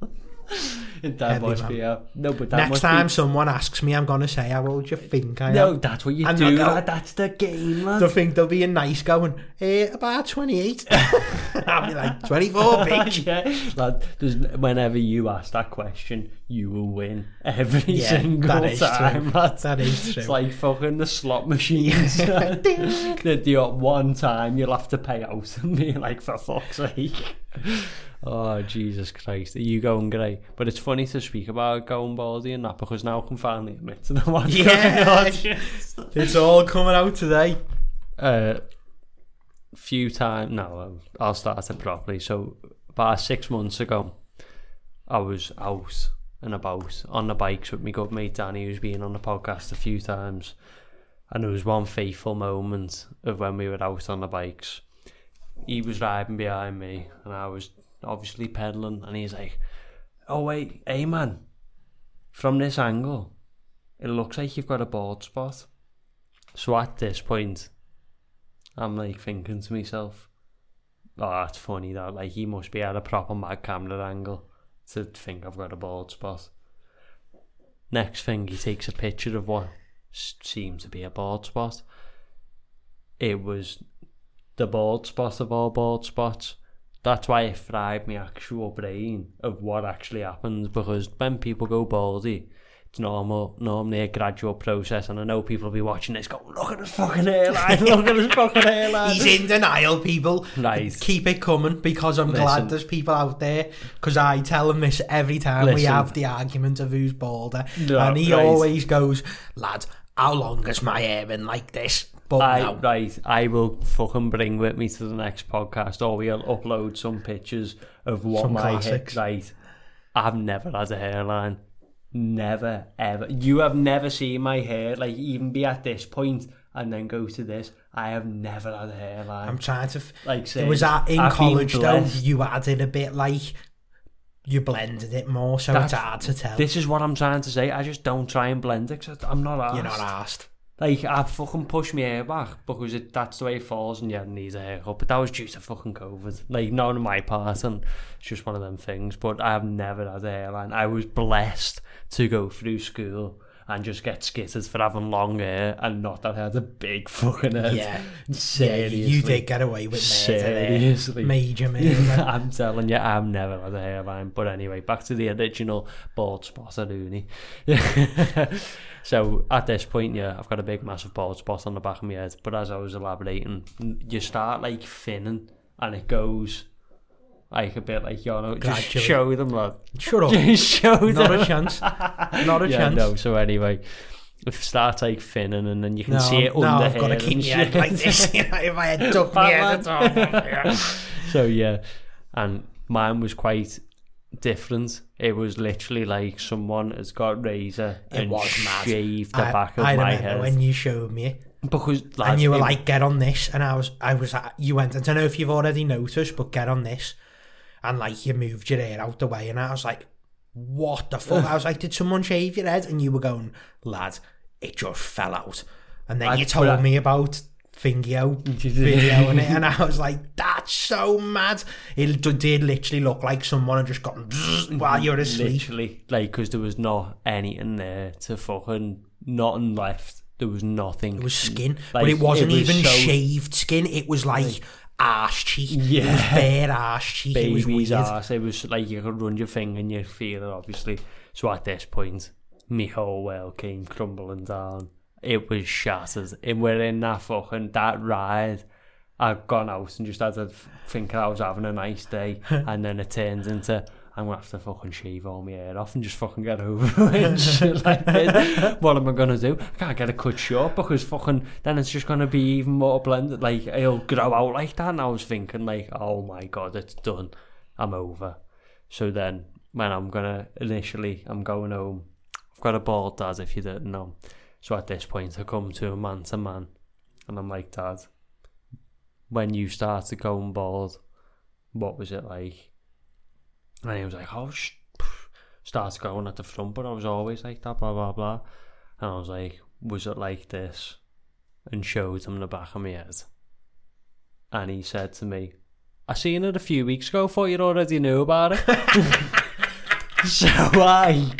30? that Heavy, must man. be a, no, but that Next must time be, someone asks me, I'm going to say, how old do you think I am? no, that's what you And do. go- that's the game, lad. They'll think they'll be a nice going, eh, about 28. I'll be like, 24, bitch. yeah, lad, whenever you ask that question, you will win every Yeah, single that is time. true. lad. That is true. It's like fucking the slot machines. Ding. that the odd one time you'll have to pay out and be like, for fuck's sake. Oh, Jesus Christ. Are you going grey? But it's funny to speak about going baldy and that because now I can finally admit to them what's Yeah. going on. It's all coming out today. uh, few times. No, I'll start it properly. So about six months ago, I was out and about on the bikes with my good mate Danny, who's been on the podcast a few times. And there was one fateful moment of when we were out on the bikes. He was riding behind me, and I was obviously pedaling. And he's like, "Oh wait, hey man, from this angle, it looks like you've got a bald spot." So at this point, I'm like thinking to myself, oh, that's funny that like he must be at a proper mad camera angle to think I've got a bald spot. Next thing, he takes a picture of what seems to be a bald spot. It was the bald spot of all bald spots. That's why it fried my actual brain of what actually happens because when people go baldy, it's normal, normally a gradual process, and I know people will be watching this going, look at his fucking hairline, look at his fucking hairline. He's in denial, people. Right. Keep it coming because I'm Listen. glad there's people out there because I tell him this every time we have the argument of who's balder. No, and he right. always goes, lad, how long has my hair been like this? But I, no. right, I will fucking bring with me to the next podcast, or we'll upload some pictures of what Some my hair. classics. Right, I've never had a hairline, never ever. You have never seen my hair, like even be at this point and then go to this. I have never had a hairline. I'm trying to. F- like say, it was at, in I've college, though, you added a bit like. You blended it more, so it's That's- hard to tell. This is what I'm trying to say. I just don't try and blend it. 'cause I'm not asked. You're not asked. Like, I fucking push my hair back because it, that's the way it falls and yeah, it needs a haircut. But that was due to fucking COVID. Like, not on my part, and it's just one of them things. But I have never had a hairline. I was blessed to go through school and just get skittered for having long hair and not that had a big fucking head. Yeah. Yeah, Seriously. you did get away with. Seriously. Major murder. I'm telling you, I've never had a hairline. But anyway, back to the original bald spot at uni. so at this point, yeah, I've got a big, massive bald spot on the back of my head. But as I was elaborating, you start like thinning, and it goes like a bit like you know, just show them, lad. Shut up. Just show Not them. a chance. Not a yeah, chance. no. So anyway. It starts like thinning, and then you can No, see it no, under I've got to hair keep my head like this. if I had ducked my head at all. So yeah, and mine was quite different. It was literally like someone has got razor It and was mad. shaved the I, back of I my head when you showed me because and you were it- like, "Get on this," and I was, I was, you went. I don't know if you've already noticed, but get on this, and like you moved your hair out the way, and I was like, "What the fuck?" I was like, "Did someone shave your head?" And you were going, "Lad, it just fell out." And then I- you told me about video video in it, and I was like, "That's so mad!" It did literally look like someone had just bzzz while you're asleep. Literally, like, because there was not anything there to fucking, nothing left. There was nothing. It was skin, Like, but it wasn't it was even so- shaved skin. It was like arse cheek. it was Yeah. bare arse cheek. it was weird. ass. It was like you could run your finger and you feel it, obviously. So at this point, my whole world came crumbling down. It was shattered. And we're in that fucking, that ride. I'd gone out and just had to think I was having a nice day. and then it turns into, I'm to have to fucking shave all my hair off and just fucking get over it shit like this. What am I going to do? I can't get it cut short because fucking, then it's just going to be even more blended. Like, it'll grow out like that. And I was thinking, like, oh my God, it's done. I'm over. So then, when I'm gonna initially, I'm going home. I've got a bald dad, if you didn't know. So at this point, I come to a man to man, and I'm like, Dad, when you started going bald, what was it like? And he was like, oh, sh starts going at the front, but I was always like that, blah, blah, blah. And I was like, was it like this? And showed him the back of my head. And he said to me, I seen it a few weeks ago, thought you already knew about it. so I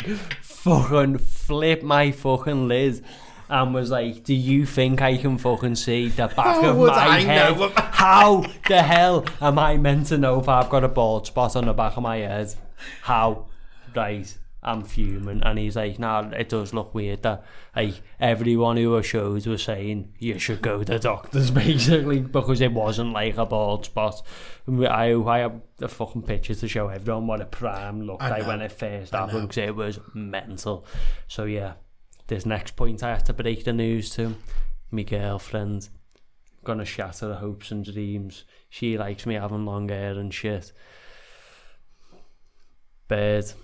fucking flip my fucking lid and was like, do you think I can fucking see the back How of would my I head? know? How the hell am I meant to know if I've got a bald spot on the back of my head? How? Right. I'm fuming and he's like nah it does look weird that like everyone who was shows was saying you should go to doctors basically because it wasn't like a bald spot I, I have the fucking pictures to show everyone what a prime looked I like know. when it first happened because it was mental so yeah this next point I had to break the news to my girlfriend. Gonna shatter her hopes and dreams. She likes me having long hair and shit. But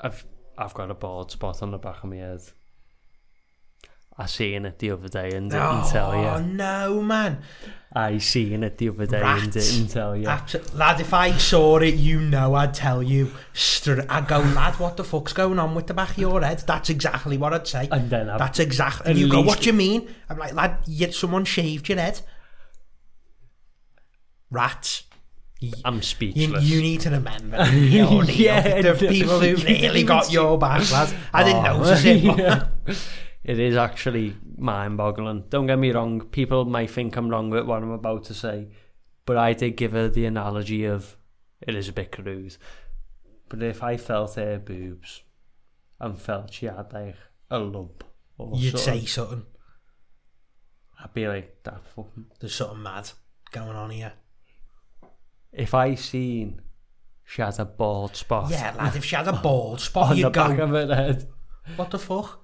I've I've got a bald spot on the back of my head. I seen it the other day and didn't oh, tell you. Oh, no, man. I seen it the other day and and didn't tell you. Absol lad, if I saw it, you know I'd tell you. Str I'd go, lad, what the fuck's going on with the back of your head? That's exactly what I'd say. And then I've That's exactly... And you least... go, what do you mean? I'm like, lad, you, someone shaved your head. Rats. I'm speechless. You, you need to remember yeah, the people who really got your back, lad. I didn't oh, notice it. Yeah. It is actually mind boggling. Don't get me wrong, people might think I'm wrong with what I'm about to say, but I did give her the analogy of it is a bit crude. But if I felt her boobs and felt she had like a lump or You'd something, say something. I'd be like, that fucking. There's something mad going on here. If I seen she had a bald spot Yeah, lad, if she had a bald spot, on the you'd back go, of her head, what the fuck?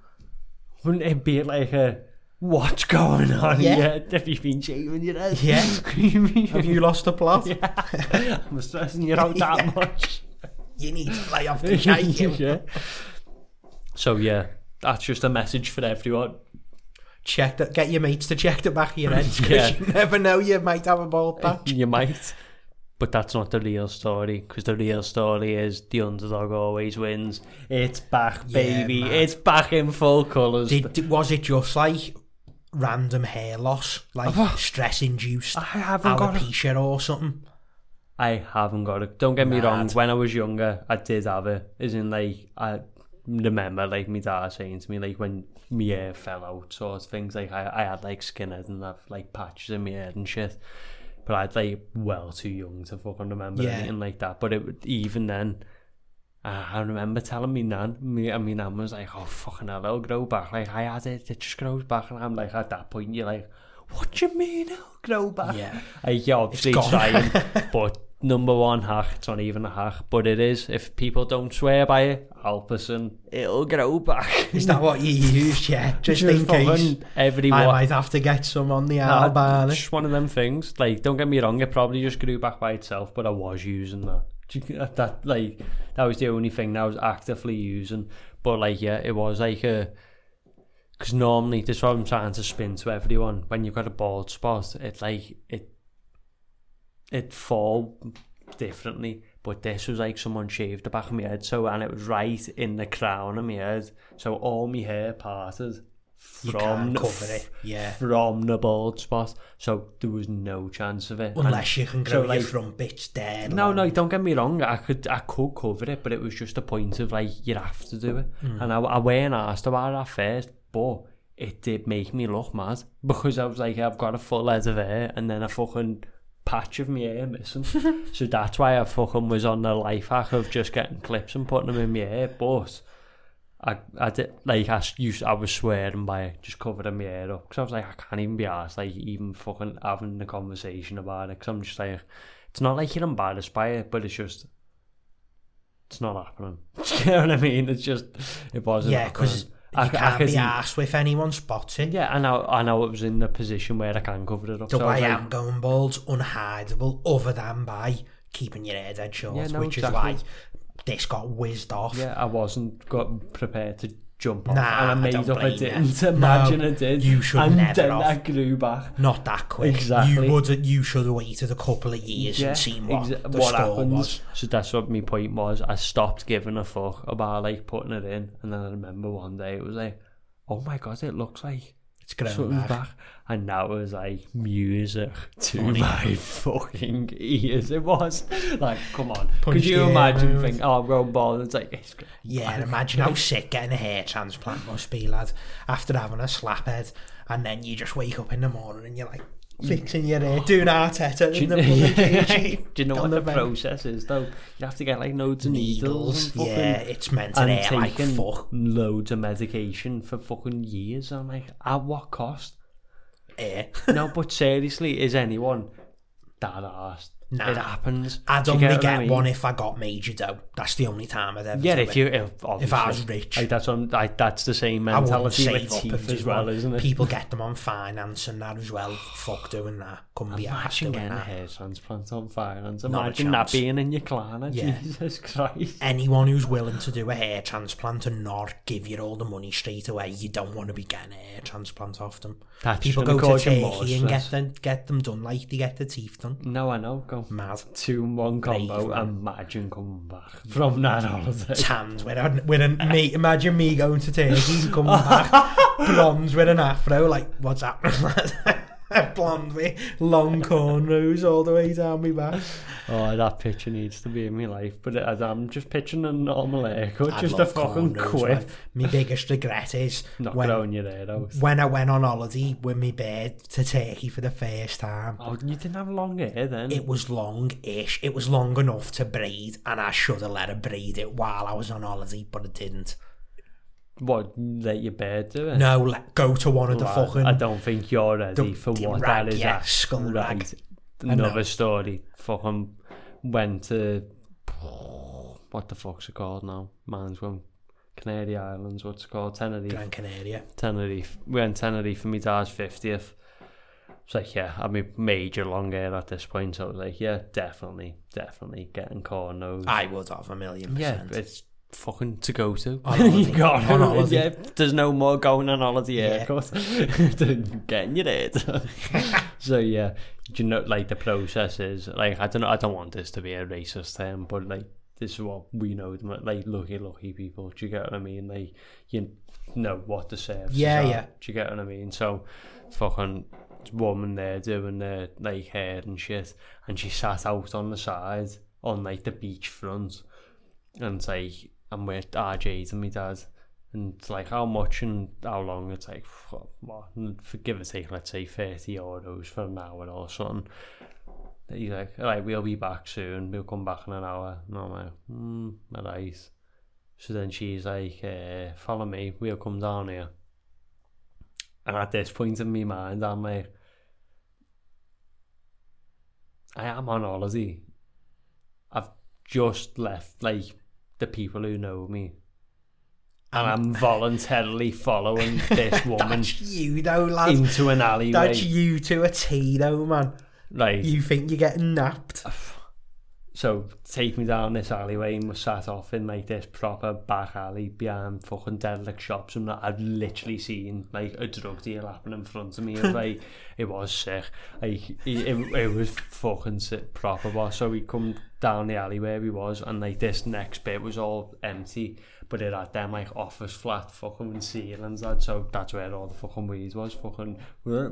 Wouldn't it be like a what's going on Yeah. here? Have you been shaving your head? Yeah. Have Have you lost the plot? Yeah. I'm stressing you out that Yeah. much. You need to play off the cake. you. yeah. So yeah, that's just a message for everyone. Check that. Get your mates to check the back of your head because Yeah. you never know you might have a bald patch. You might, but that's not the real story. Because the real story is the underdog always wins. It's back, baby. man. it's back in full colours. Did, was it just like random hair loss, like oh. stress induced I haven't got it. alopecia or something? I haven't got it. Don't get me wrong. When I was younger, I did have it. As in, like, I remember, like, my dad saying to me, like, when my hair fell out, sort of things. Like, I, I had, like, skinhead and have, like, patches in my head and shit. But I'd, like, well too young to fucking remember Yeah. anything like that. But it would- even then, uh, I remember telling me nan, me and my nan was like, oh, fucking hell, it'll grow back. Like, I had it, it just grows back. And I'm like, at that point, you're like, what do you mean it'll grow back? Yeah. Like, you're obviously trying, but number one hack, it's not even a hack, but it is. If people don't swear by it, Alpecin, it'll grow back. Is that what you used? Yeah, just, in case. Everyone. I might have to get some on the Nah, Alban. just one of them things. Like, don't get me wrong, it probably just grew back by itself, but I was using that. That, that like that was the only thing that I was actively using. But like, yeah, it was like a because normally this is what I'm trying to spin to everyone. When you've got a bald spot, it like it it fall differently. But this was like someone shaved the back of my head, so and it was right in the crown of my head, so all my hair parted You from cover it. Yeah. from the bald spot. So there was no chance of it. And Unless you can grow so, like- front bits dead. No, no, don't get me wrong. I could, I could cover it, but it was just a point of like you have to do it. Hmm. And I, I weren't asked about it at first, but it did make me look mad because I was like, I've got a full head of hair and then a fucking patch of my hair missing. so that's why I fucking was on the life hack of just getting clips and putting them in my hair. But I, I did like I used, I was swearing by it, just covering my hair up because I was like, I can't even be asked like even fucking having the conversation about it because I'm just like, it's not like you're embarrassed by it, but it's just, it's not happening. You know what I mean? It's just, it wasn't. Yeah, because happening. you I, can't I be asked if anyone spots it. Yeah, I know. I know. It was in the position where I can cover it up. The so I way like, I'm going bald's unhideable other than by keeping your hair dead short, Yeah, no, which exactly. is why this got whizzed off. Yeah, I wasn't got prepared to jump off. Nah, and I made I up I didn't. Imagine no, I did. You should and never then off. I grew back. Not that quick. Exactly. You, would, you should have waited a couple of years yeah, and seen what the what score happens. was. So that's what my point was. I stopped giving a fuck about like putting it in. And then I remember one day it was like, oh my God, it looks like It's grown something's back. back. and that was like music to Funny. my fucking ears. It was like, come on, Punch could you imagine? moves. Think, oh, roll ball. It's like, it's, Yeah, and imagine how sick getting a hair transplant must be, lad. After having a slap head, and then you just wake up in the morning and you're like fixing your hair, doing Arteta in the bloody cage. Do you know what the the, process is though? You have to get like loads of needles, Needles, yeah, it's meant to and like taking fuck. loads of medication for fucking years. I'm like, at what cost? Eh. no, but seriously, is anyone that arsed? Nah. It happens. I'd only get get, I mean? one if I got major dough. That's the only time I'd ever Yeah, if you if, obviously, I was rich. like that's on like that's the same mentality with up and teeth do as well, isn't it? People get them on finance and that as well. Fuck doing that. Couldn't be asked doing getting a that. hair transplant on finance. a Imagine that chance. being in your clan. Yeah. Jesus Christ. Anyone who's willing to do a hair transplant and not give you all the money straight away, you don't want to be getting a hair transplant off them. That's People gonna go to cause you more Turkey and get them, get them done like they get the teeth done. No, I know. Go Mad. two one combo. Brave, man. Imagine coming back from that holiday. Tanned with a, with a me, imagine me going to Turkey and coming back blonde with an afro, like what's happening? blonde with long cornrows all the way down my back. Oh, that picture needs to be in my life. But I'm just pitching a normal haircut, I'd just a fucking quip. My biggest regret is Not when, growing your hair out. when I went on holiday with my beard to Turkey for the first time. Oh, you didn't have long hair then. It was long-ish. It was long enough to braid, and I should have let her braid it while I was on holiday, but it didn't. What? Let your beard do it? No, let go to one of the fucking. I don't think you're ready for what that is. yeah, at. skull rag. right. I know. Another story. Fucking went to what the fuck's it called now? Man's one. Canary Islands. What's it called? Tenerife. Gran Canaria. Tenerife. We went Tenerife for my dad's fiftieth. It's like yeah, I mean major long hair at this point. So I was like, yeah, definitely, definitely getting cornrows. I would have a million Yeah, percent. it's fucking to go to. You got On holiday. Yeah, there's no more going on holiday Yeah. haircut than getting your hair done. so yeah, do you know like the process is like I don't know. I don't want this to be a racist term, but like this is what we know. Like lucky, lucky people. Do you get what I mean? Like you know what the services Yeah, are. yeah. Do you get what I mean? So fucking woman there doing their like hair and shit, and she sat out on the side on like the beach front, and it's like I'm with RJ's and my dad, and it's like how much and how long? It's like f- what? For give or take, let's say thirty euros for an hour or something. He's like, all right, we'll be back soon. We'll come back in an hour. And I'm like, hmm, alright. So then she's like, uh, follow me. We'll come down here. And at this point in my mind, I'm like, I am on holiday. I've just left, like, the people who know me. And um, I'm voluntarily following this woman That's you though, lad. into an alleyway. That's you to a T though, man. Like, You think you're getting napped? So, take me down this alleyway and we sat off in like this proper back alley behind fucking derelict shops and I'd literally seen like a drug deal happen in front of me and like, it was sick. Like, it, it, it was fucking sick, proper was. So we come down the alley where we was and like this next bit was all empty but it had them like office flat fucking ceilings that so that's where all the fucking weed was fucking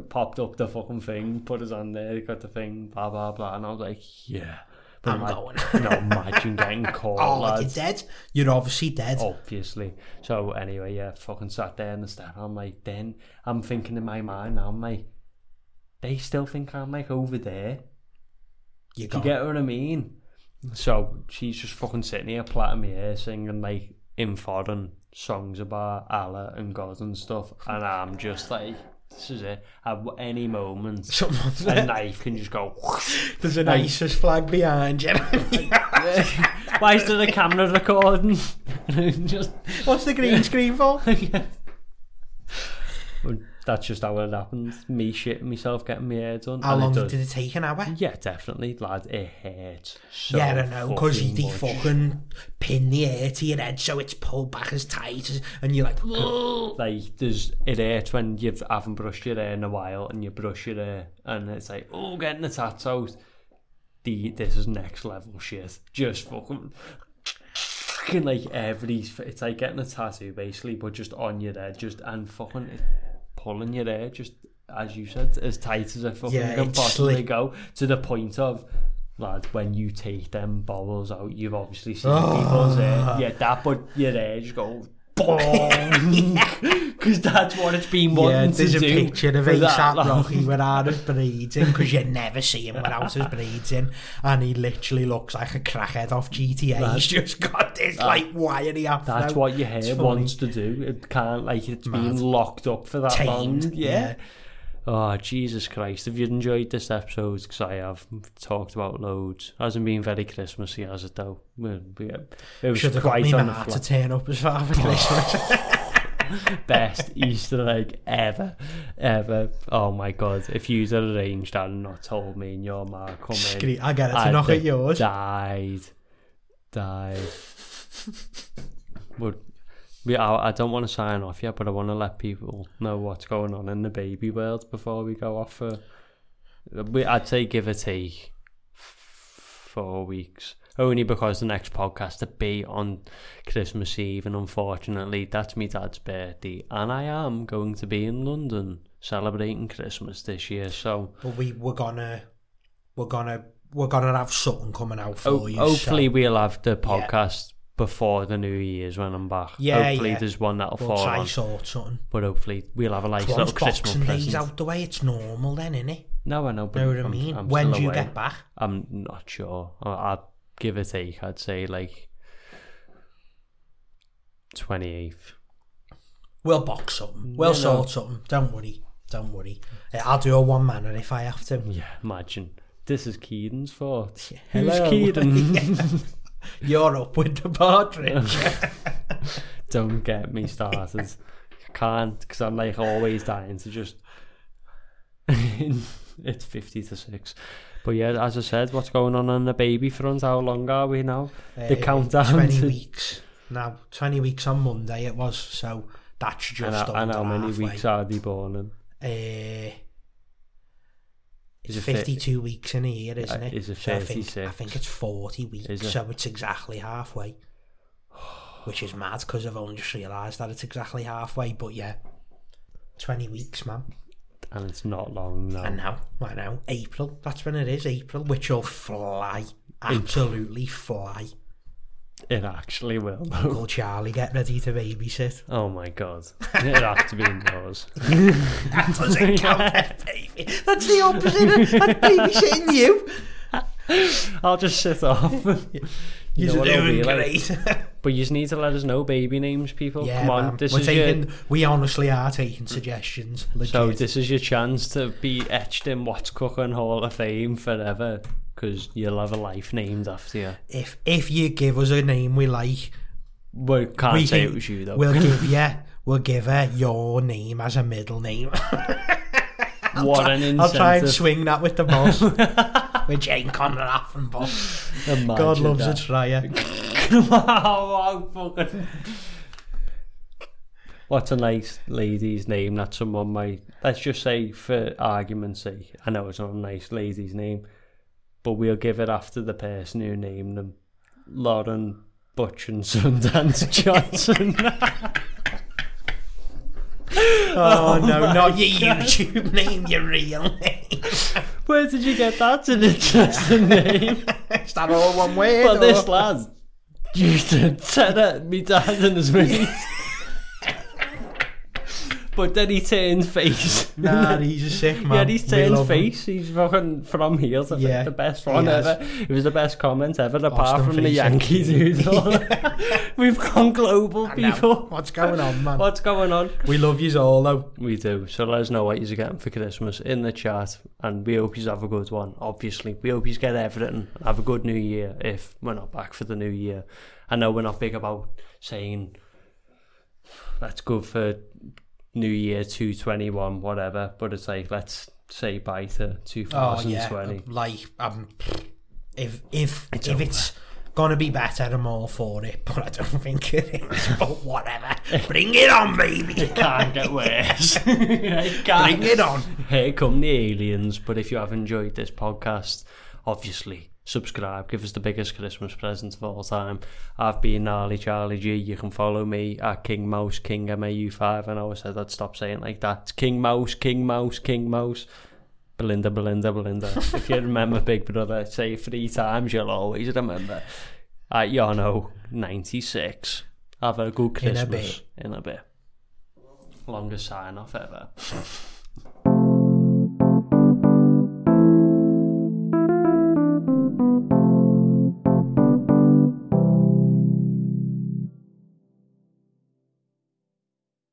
popped up the fucking thing put us on there got the thing blah blah blah and I was like yeah I'm like, going. no, imagine getting caught, Oh, lads. you're dead. You're obviously dead. Obviously. So anyway, yeah, fucking sat there in the stand. I'm like, then I'm thinking in my mind now, I'm like, they still think I'm like over there. you you get what I mean? So she's just fucking sitting here plaiting me hair, singing like in foreign songs about Allah and God and stuff, and I'm just like, this is it. At any moment, Someone's a knife can just go. There's an ISIS flag behind you. Why is there a camera recording? just What's the green screen for? That's just how it happens. Me shitting myself, getting my hair done. How and long it does. did it take? An hour? Yeah, definitely, lad. It hurts. So yeah, I don't know, because much. fucking pin the hair to your head so it's pulled back as tight as, and you're like, "Ugh." Like, there's it hurts when you haven't brushed your hair in a while, and you brush your hair, and it's like, oh, getting the tats out. The this is next level shit. Just fucking. fucking, Like every, it's like getting a tattoo basically, but just on your head, just and fucking pulling your hair, just as you said, as tight as I fucking Yeah, can possibly go to the point of lad when you take them bubbles out you've obviously seen Oh. people's hair. Yeah that but your hair just go because that's what it's been wanting yeah, there's to a do. picture of for that ASAP. Rocky without his braids in because you never see him without his braids in and he literally looks like a crackhead off GTA he's just got this like wiry afro that's what your hair wants to do. It can't like it's been locked up for that long. Yeah. yeah. Oh Jesus Christ! If you enjoyed this episode, because I have talked about loads, hasn't been very Christmassy, has it though? It was should have got quite me on the to turn up as Father Christmas best Easter egg ever, ever. Oh my god! If you'd arranged that and not told me and your ma come in, I get it to I'd knock at yours Died, died. but we, I, I don't want to sign off yet, but I want to let people know what's going on in the baby world before we go off for. We, I'd say give or take four weeks. Only because the next podcast to be on Christmas Eve, and unfortunately, that's my dad's birthday, and I am going to be in London celebrating Christmas this year. So but we we're gonna we're gonna we're gonna have something coming out for ho- you hopefully, so we'll have the podcast before the New Year's when I'm back. Yeah, hopefully, yeah. there's one that'll we'll fall try on. sort something But hopefully, we'll have a nice little Christmas Day's present. out the way it's normal then innit No, I know, but know what I I'm, mean I'm when do you away. get back I'm not sure. I- I'd give or take. I'd say like twenty eighth. We'll box something. We'll Yeah, no. sort something. Don't worry. Don't worry. Uh, I'll do a one manner if I have to. Yeah, imagine. This is Keaton's fault. Hello. Who's Keaton? You're up with the partridge. Don't get me started. Can't, because I'm like always dying to just. It's 50 to 6. But yeah, as I said, what's going on on the baby front? How long are we now? The Uh, countdown 20 to- weeks. Now, 20 weeks on Monday it was, so that's just And, how- and how many halfway. weeks are they born in? Uh, Is it's it fit- 52 weeks in a year, isn't Uh, it? is it So I think, I think it's 40 weeks, it? so it's exactly halfway. Which is mad because I've only just realised that it's exactly halfway, but yeah. 20 weeks, man. And it's not long now. And now, right now, April. That's when it is, April, which will fly. Absolutely fly. It actually will. Uncle Charlie, get ready to babysit. oh my god. It has to be indoors. That doesn't count as baby. That's the opposite. of- That's babysitting you. I'll just sit off. You You're doing be like? But you just need to let us know baby names, people. yeah, Come on, man. this We're is taking, your we honestly are taking suggestions. Legit. so this is your chance to be etched in What's Cooking Hall of Fame forever, because you'll have a life named after you. if if you give us a name we like, We can't we say can- it was you though. we'll give you we'll give her your name as a middle name. what an incentive! I'll try and swing that with the boss. with Jane Conrad Affenball. Imagine God loves that. a tryer. wow, fucking. What's a nice lady's name that someone might, let's just say for argument's sake, I know it's not a nice lady's name, but we'll give it after the person who named them. Lauren Butch and Sundance Johnson. Oh, no, oh not your God. YouTube name, your real name. Where did you get that? An interesting name. Is that all one word? Well, this or- lad used to set at me dad and his mates. But then he turned face. Nah, he's a sick man. Yeah, he's turned love him. face. He's fucking from here to Yeah, the best he one ever. It was the best comment ever, apart Austin from the Yankees. We've gone global, people. What's going on, man? What's going on? We love yous all, though. We do. So let us know what you're getting for Christmas in the chat, and we hope you have a good one. Obviously, we hope you get everything. Have a good New Year. If we're not back for the New Year, I know we're not big about saying that's good for New Year 221, whatever. But it's like let's say bye to Oh, yeah. 2020. Like, um, if if It's if over. it's gonna be better, I'm all for it. But I don't think it is. but whatever. Bring it on, baby. It can't get worse. It can't. Bring it on. Here come the aliens. But if you have enjoyed this podcast, obviously subscribe. Give us the biggest Christmas present of all time. I've been Gnarly Charlie G. You can follow me at King Mouse King MAU5. And I always said I'd stop saying like that. It's King Mouse, King Mouse, King Mouse. Belinda, Belinda, Belinda. if you remember Big Brother, say it three times, you'll always remember. At Yono, 96. Have a good In a Christmas. bit. In a bit. Longest sign off ever.